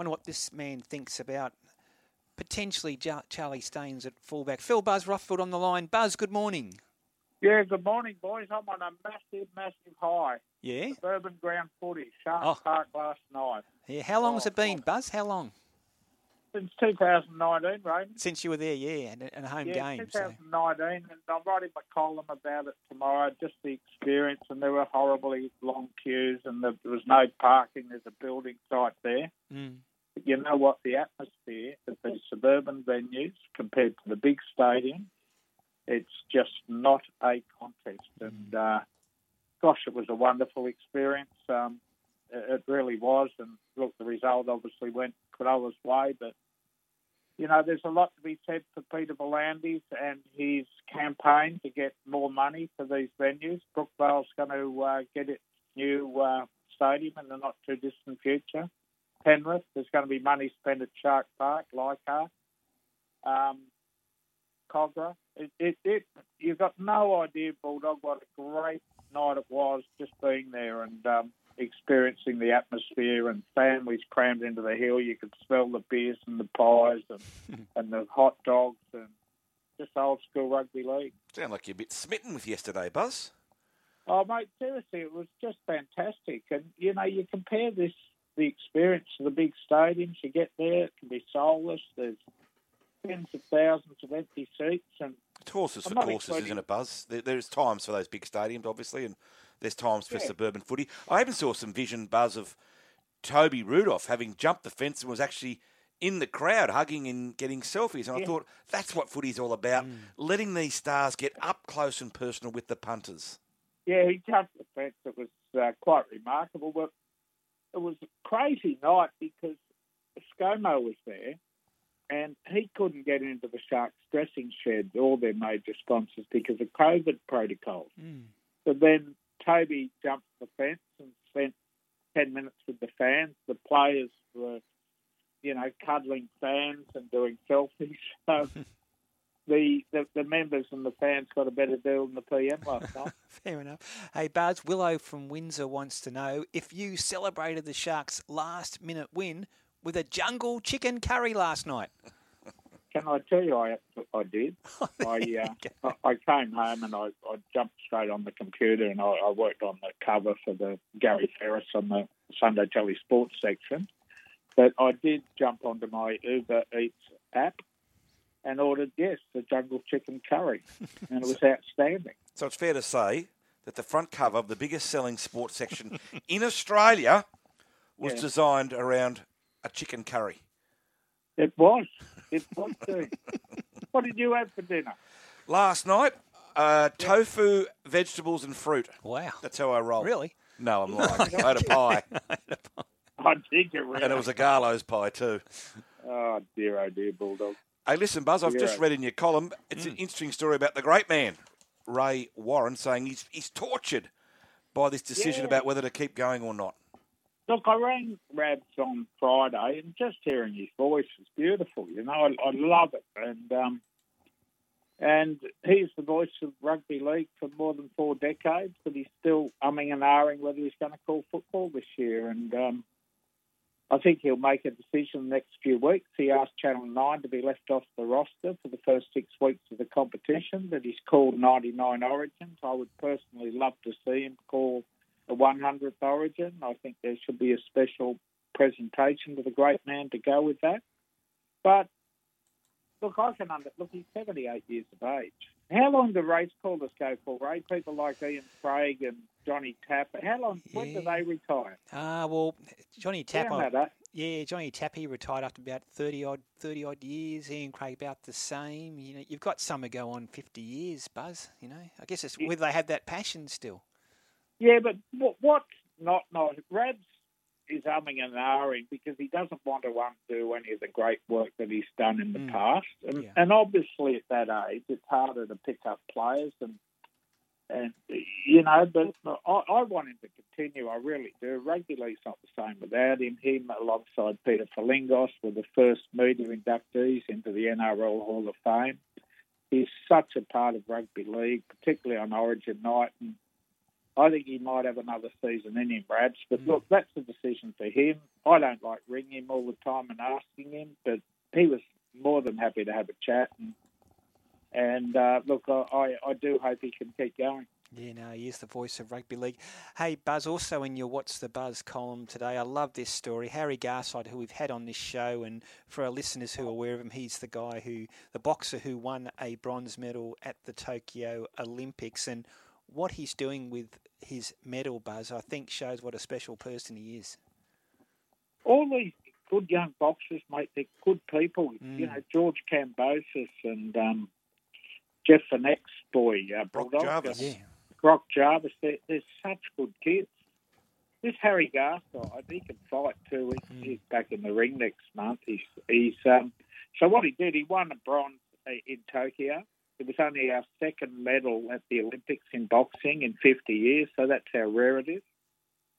wonder what this man thinks about potentially Charlie Staines at fullback. Phil Buzz Rothfield on the line. Buzz, good morning. Yeah, good morning, boys. I'm on a massive, massive high. Yeah. Suburban ground footy, Shark oh. Park last night. Yeah. How long oh, has it been, Buzz? How long? Since 2019, Raymond. Since you were there, yeah, and, and a home yeah, game. 2019, so. and I'm writing my column about it tomorrow. Just the experience, and there were horribly long queues, and there was no parking. There's a building site there. Know what? The atmosphere at the suburban venues compared to the big stadium it's just not a contest. Mm. And uh, gosh, it was a wonderful experience. Um, it really was. And look, the result obviously went Cronulla's way, but you know, there's a lot to be said for Peter V'landys and his campaign to get more money for these venues. Brookvale's going to uh, get its new uh, stadium in the not too distant future. Penrith, there's going to be money spent at Shark Park, Leichhardt. Um, Kogarah. It, it, it, you've got no idea, Bulldog, what a great night it was just being there and um, experiencing the atmosphere and families crammed into the hill. You could smell the beers and the pies and, and the hot dogs and just old school rugby league. Sound like you're a bit smitten with yesterday, Buzz. Oh, mate, seriously, it was just fantastic. And, you know, you compare this, the experience of the big stadiums. You get there, it can be soulless. There's tens of thousands of empty seats. And it's horses for courses, isn't it, Buzz? There, there's times for those big stadiums, obviously, and there's times for yeah. suburban footy. I even saw some vision, Buzz, of Toby Rudolf having jumped the fence and was actually in the crowd hugging and getting selfies. And yeah. I thought that's what footy's all about, mm. letting these stars get up close and personal with the punters. Yeah, he jumped the fence. It was uh, quite remarkable. But it was a crazy night because ScoMo was there and he couldn't get into the Sharks dressing shed, all their major sponsors, because of COVID protocols. Mm. So then Toby jumped the fence and spent 10 minutes with the fans. The players were, you know, cuddling fans and doing selfies. So the, the, the members and the fans got a better deal than the PM last night. Fair enough. Hey, Buzz, Willow from Windsor wants to know if you celebrated the Sharks' last minute win with a jungle chicken curry last night. Can I tell you, I I did. I uh, I came home and I, I jumped straight on the computer and I, I worked on the cover for the Gary Ferris on the Sunday Telly Sports section. But I did jump onto my Uber Eats app and ordered yes the jungle chicken curry, and it was outstanding. So it's fair to say that the front cover of the biggest selling sports section in Australia was yeah. designed around a chicken curry. It was. It was. what did you have for dinner? Last night, uh, tofu, vegetables, and fruit. Wow. That's how I roll. Really? No, I'm lying. I had a pie. I did it really. And it was a Garlo's pie, too. Oh, dear, oh, dear, Bulldog. Hey, listen, Buzz, I've just read in your column, it's mm. an interesting story about the great man, Ray Warren, saying he's, he's tortured by this decision yeah. about whether to keep going or not. Look, I rang Rabs on Friday, and just hearing his voice is beautiful. You know, I, I love it, and um, and he's the voice of rugby league for more than four decades, but he's still umming and ahhing whether he's going to call football this year. And um, I think he'll make a decision the next few weeks. He asked Channel 9 to be left off the roster for the first six weeks of the competition, but he's called 99 Origins. I would personally love to see him call the 100th Origin. I think there should be a special presentation to the great man to go with that. But look, I can under look. He's 78 years of age. How long do race callers go for, Ray? People like Ian Craig and Johnny Tapper. How long? Yeah. When do they retire? Ah, uh, well, Johnny Tapper. Yeah, Johnny Tapper retired after about thirty odd thirty odd years. Ian Craig about the same. You know, you've got some who go on fifty years, Buzz. You know, I guess it's whether they have that passion still. Yeah, but what, what's not nice, Rabs is umming and ahhing because he doesn't want to undo any of the great work that he's done in the mm. past. And, yeah. and obviously at that age, it's harder to pick up players and and you know, but I, I, want him to continue. I really do. Rugby league's not the same without him. Him alongside Peter Frilingos were the first media inductees into the NRL Hall of Fame. He's such a part of rugby league, particularly on Origin night. And I think he might have another season in him, Brads. But look, that's a decision for him. I don't like ringing him all the time and asking him, but he was more than happy to have a chat. And, and uh, look, I, I do hope he can keep going. Yeah, no, he is the voice of rugby league. Hey, Buzz, also in your What's the Buzz column today, I love this story. Harry Garside, who we've had on this show, and for our listeners who are aware of him, he's the guy who, the boxer who won a bronze medal at the Tokyo Olympics. And what he's doing with his medal, Buzz, I think shows what a special person he is. All these good young boxers, mate, they're good people. Mm. You know, George Kambosos and um, Jeff Fenech's boy, uh, Brock Jarvis. Yeah. Brock Jarvis, they're, they're such good kids. This Harry Garside, he can fight too. He, mm. He's back in the ring next month. He's, he's um, so what he did, he won a bronze uh, in Tokyo. It was only our second medal at the Olympics in boxing in 50 years, so that's how rare it is.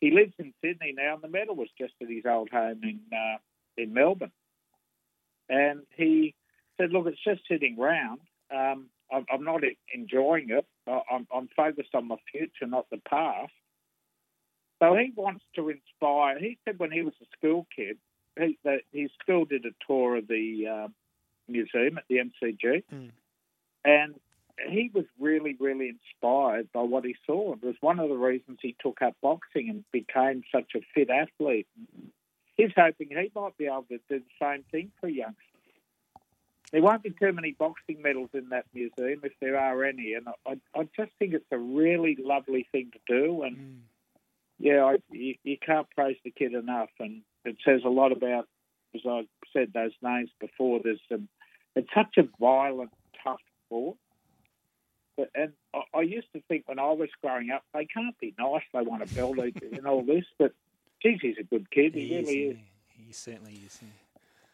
He lives in Sydney now, and the medal was just at his old home in uh, in Melbourne. And he said, "Look, it's just sitting round. Um, I'm, I'm, not enjoying it. I'm, I'm focused on my future, not the past." So he wants to inspire. He said when he was a school kid, he, that his school did a tour of the uh, museum at the MCG. Mm. And he was really, really inspired by what he saw. It was one of the reasons he took up boxing and became such a fit athlete. He's hoping he might be able to do the same thing for youngsters. There won't be too many boxing medals in that museum if there are any, and I, I just think it's a really lovely thing to do. And mm. yeah, I, you, you can't praise the kid enough, and it says a lot about, as I said those names before. There's some. It's such a violent, tough sport. But, and I, I used to think when I was growing up, they can't be nice. They want to build it and all this. But geez, he's a good kid. He, he really is. He certainly is.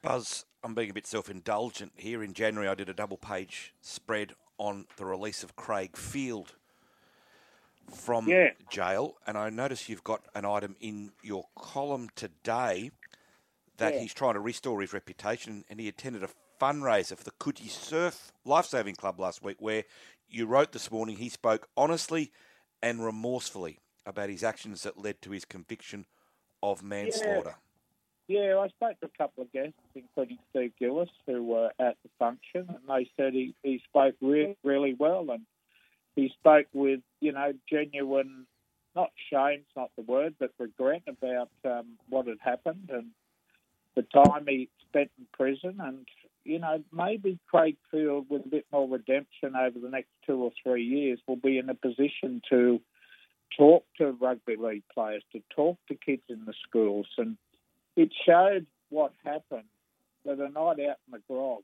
Buzz, I'm being a bit self-indulgent here. In January, I did a double-page spread on the release of Craig Field from yeah. jail, and I notice you've got an item in your column today that yeah. he's trying to restore his reputation, and he attended a fundraiser for the Coogee Surf Lifesaving Club last week, where you wrote this morning he spoke honestly and remorsefully about his actions that led to his conviction of manslaughter. Yeah, yeah I spoke to a couple of guests, including Steve Gillis, who were at the function, and they said he, he spoke really, really well, and he spoke with, you know, genuine, not shame's not the word, but regret about um, what had happened and the time he spent in prison and you know, maybe Craig Field, with a bit more redemption over the next two or three years, will be in a position to talk to rugby league players, to talk to kids in the schools. And it showed what happened that a night out in the grog,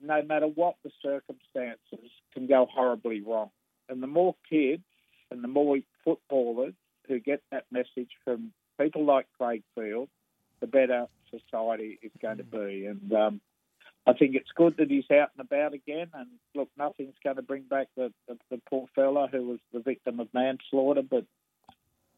no matter what the circumstances, can go horribly wrong. And the more kids and the more footballers who get that message from people like Craig Field, the better society is going to be. And um, I think it's good that he's out and about again. And look, nothing's going to bring back the, the, the poor fella who was the victim of manslaughter, but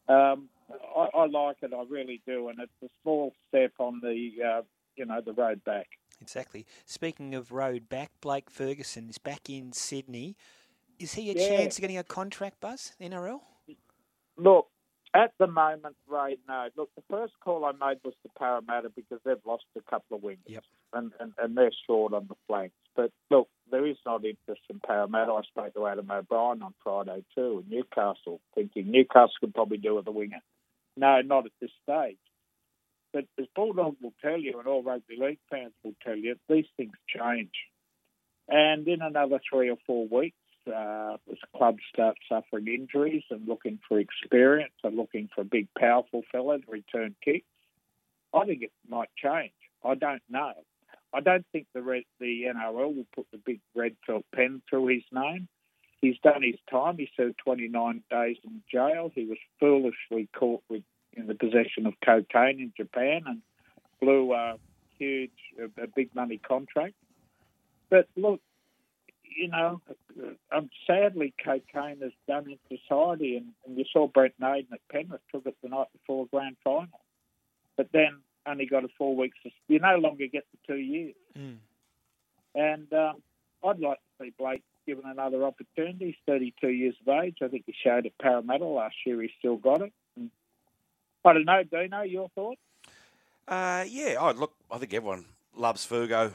um, I, I, like it. I really do, and it's a small step on the uh, you know the road back. Exactly. Speaking of road back, Blake Ferguson is back in Sydney. Is he a yeah. chance of getting a contract, Buzz, NRL? Look, at the moment, Ray, no. Look, the first call I made was to Parramatta because they've lost a couple of wings Yep. And, and, and they're short on the flanks. But look, there is not interest in Parramatta. I spoke to Adam O'Brien on Friday too in Newcastle, thinking Newcastle could probably do with a winger. No, not at this stage. But as Bulldog will tell you, and all rugby league fans will tell you, these things change. And in another three or four weeks, uh, as clubs start suffering injuries and looking for experience and looking for a big, powerful fella to return kicks, I think it might change. I don't know. I don't think the red, the NRL will put the big red felt pen through his name. He's done his time. He served 29 days in jail. He was foolishly caught with in the possession of cocaine in Japan and blew a huge, a, big money contract. But look, you know, um, sadly, cocaine has done in society, and, and you saw Brent Naden at Penrith took it the night before grand final, but then only got a four weeks. You no longer get the two years, mm. and um, I'd like to see Blake given another opportunity. He's 32 years of age. I think he showed at Parramatta last year. He still got it. And I don't know, Dino, your thoughts? Uh, yeah, oh, look, I think everyone loves Fergo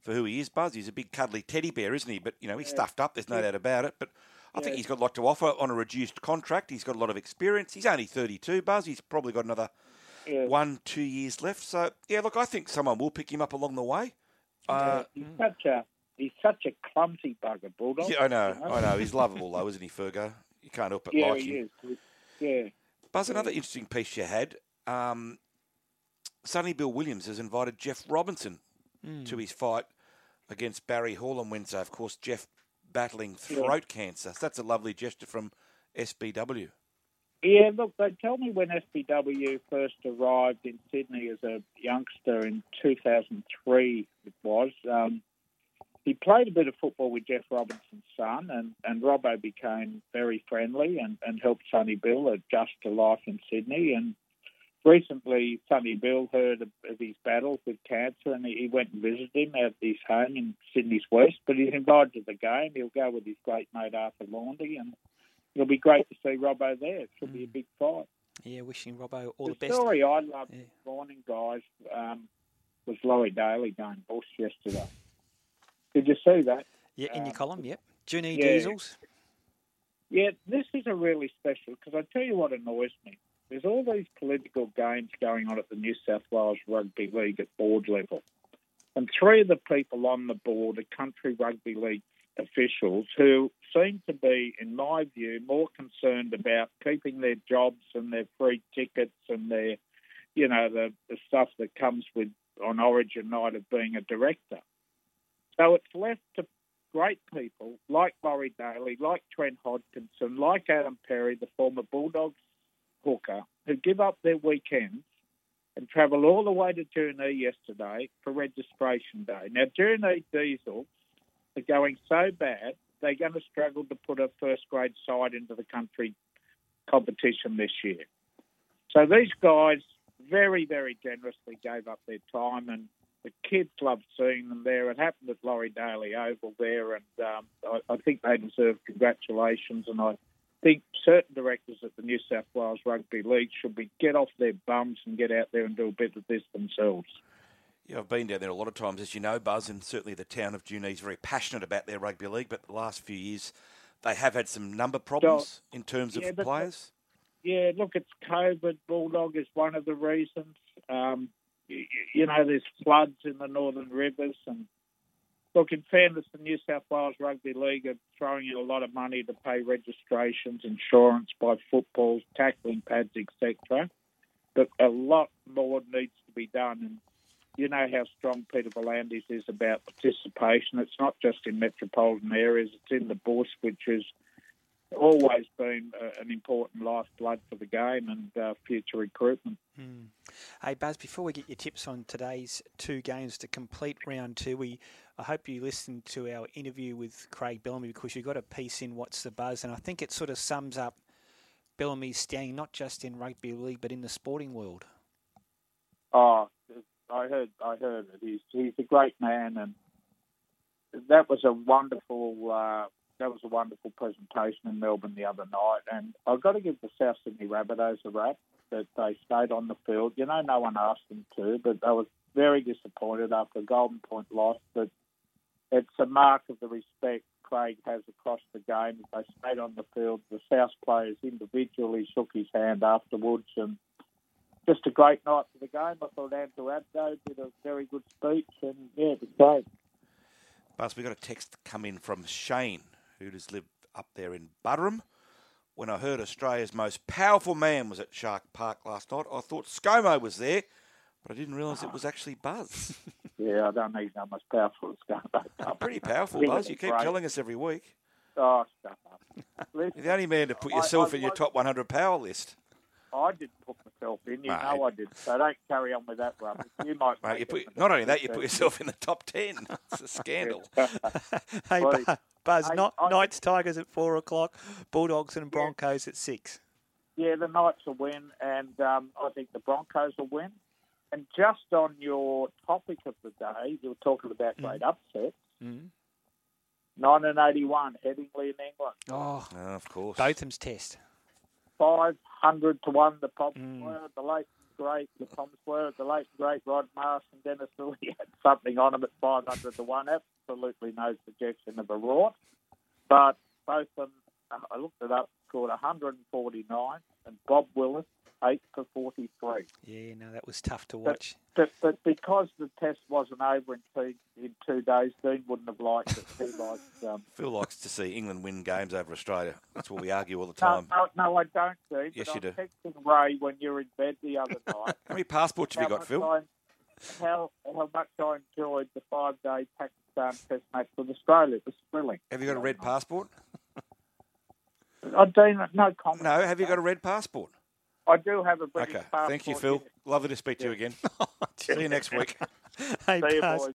for who he is, Buzz. He's a big cuddly teddy bear, isn't he? But, you know, he's yeah. stuffed up. There's no yeah. doubt about it. But I yeah. think he's got a lot to offer on a reduced contract. He's got a lot of experience. He's only 32, Buzz. He's probably got another one, two years left. So, yeah, look, I think someone will pick him up along the way. Uh, he's such a he's such a clumsy bugger, Bulldog. Yeah, I know, you know? I know. He's lovable though, isn't he, Fergo? You can't help but yeah, like him. Is. Yeah. Buzz, another interesting piece you had. Um, Sonny Bill Williams has invited Jeff Robinson mm. to his fight against Barry Hall on Wednesday. Of course, Jeff battling throat yeah. cancer. So that's a lovely gesture from SBW. Yeah, look, they tell me when SBW first arrived in Sydney as a youngster in 2003, it was. Um, he played a bit of football with Jeff Robinson's son, and, and Robbo became very friendly and, and helped Sonny Bill adjust to life in Sydney. And recently, Sonny Bill heard of, his battles with cancer, and he, he went and visited him at his home in Sydney's West. But he's invited to the game. He'll go with his great mate Arthur Laundy, and it'll be great to see Robbo there. It should mm. be a mm. big fight. Yeah, wishing Robbo all the, the best. The story I loved yeah. morning, guys, um, was Laurie Daley going bush yesterday. Did you see that? Yeah, in your um, column, yep. Junee yeah. Diesels. Yeah, this is a really special because I tell you what annoys me. There's all these political games going on at the New South Wales Rugby League at board level. And three of the people on the board are country rugby league officials who seem to be, in my view, more concerned about keeping their jobs and their free tickets and their, you know, the, the stuff that comes with on Origin night of being a director. So it's left to great people like Laurie Daley, like Trent Hodkinson, like Adam Perry, the former Bulldogs hooker, who give up their weekends and travel all the way to Junee yesterday for registration day. Now, Junee Diesel are going so bad, they're going to struggle to put a first grade side into the country competition this year. So these guys very, very generously gave up their time, and the kids loved seeing them there. It happened at Laurie Daley Oval there, and um, I, I think they deserve congratulations. And I think certain directors at the New South Wales Rugby League should be get off their bums and get out there and do a bit of this themselves. Yeah, I've been down there a lot of times, as you know, Buzz, and certainly the town of Junee is very passionate about their rugby league. But the last few years, they have had some number problems so, in terms yeah, of players. Yeah, look, it's COVID. Bulldog is one of the reasons. Um, you, you know, there's floods in the northern rivers, and look, in fairness, the New South Wales Rugby League are throwing in a lot of money to pay registrations, insurance, buy footballs, tackling pads, etc. But a lot more needs to be done, and you know how strong Peter V'landys is about participation. It's not just in metropolitan areas; it's in the bush, which has always been uh, an important lifeblood for the game and uh, future recruitment. Hmm. Hey Buzz, before we get your tips on today's two games to complete round two, we I hope you listened to our interview with Craig Bellamy because you got a piece in What's the Buzz, and I think it sort of sums up Bellamy's standing not just in rugby league but in the sporting world. Oh, I heard, I heard it. He's he's a great man, and that was a wonderful. Uh, that was a wonderful presentation in Melbourne the other night, and I've got to give the South Sydney Rabbitohs a rap that they stayed on the field. You know, no one asked them to, but I was very disappointed after Golden Point loss. But it's a mark of the respect Craig has across the game. They stayed on the field. The South players individually shook his hand afterwards, and just a great night for the game. I thought Andrew Abdo did a very good speech, and yeah, it was great. Buzz, we got a text come in from Shane, who does live up there in Buderim. When I heard Australia's most powerful man was at Shark Park last night, I thought ScoMo was there, but I didn't realise it was actually Buzz. yeah, I don't need that much powerful ScoMo. Pretty powerful, Buzz. You keep great. telling us every week. Oh, up. You're the only man to put yourself I, I, in your top 100 power list. I didn't put myself in. You Mate. know I did. So don't carry on with that rubbish. You might. Mate, you put, not only that, you put yourself in the top ten. It's a scandal. hey, Buzz, hey, not, I, Knights Tigers at four o'clock, Bulldogs and Broncos yeah. at six. Yeah, the Knights will win, and um, I think the Broncos will win. And just on your topic of the day, you were talking about mm. great upsets. Mm. 1981, Headingley in England. Oh, oh of course. Botham's test. 500 to 1, the Pops mm. were, the late great, the Toms were, the late great Rod Marsh and Dennis Lillee had something on them at 500 to 1. Absolutely no suggestion of a rort. But both of them, I looked it up, scored 149, and Bob Willis eight for 43. Yeah, no, that was tough to watch. But, but, but because the test wasn't over in two, in two days, Dean wouldn't have liked it. He likes, um, Phil likes to see England win games over Australia. That's what we argue all the time. No, no, no I don't, Dean. Yes, you I'm do. texting Ray when you're in bed the other night. how many passports have you got, Phil? I, how, how much I enjoyed the five-day Pakistan test match with Australia. It was thrilling. Have you got a red passport? I do no comment. No, have you got a red passport? I do have a British okay. passport. Thank you, Phil. Lovely to speak to you again. See you next week. hey, See you, boys.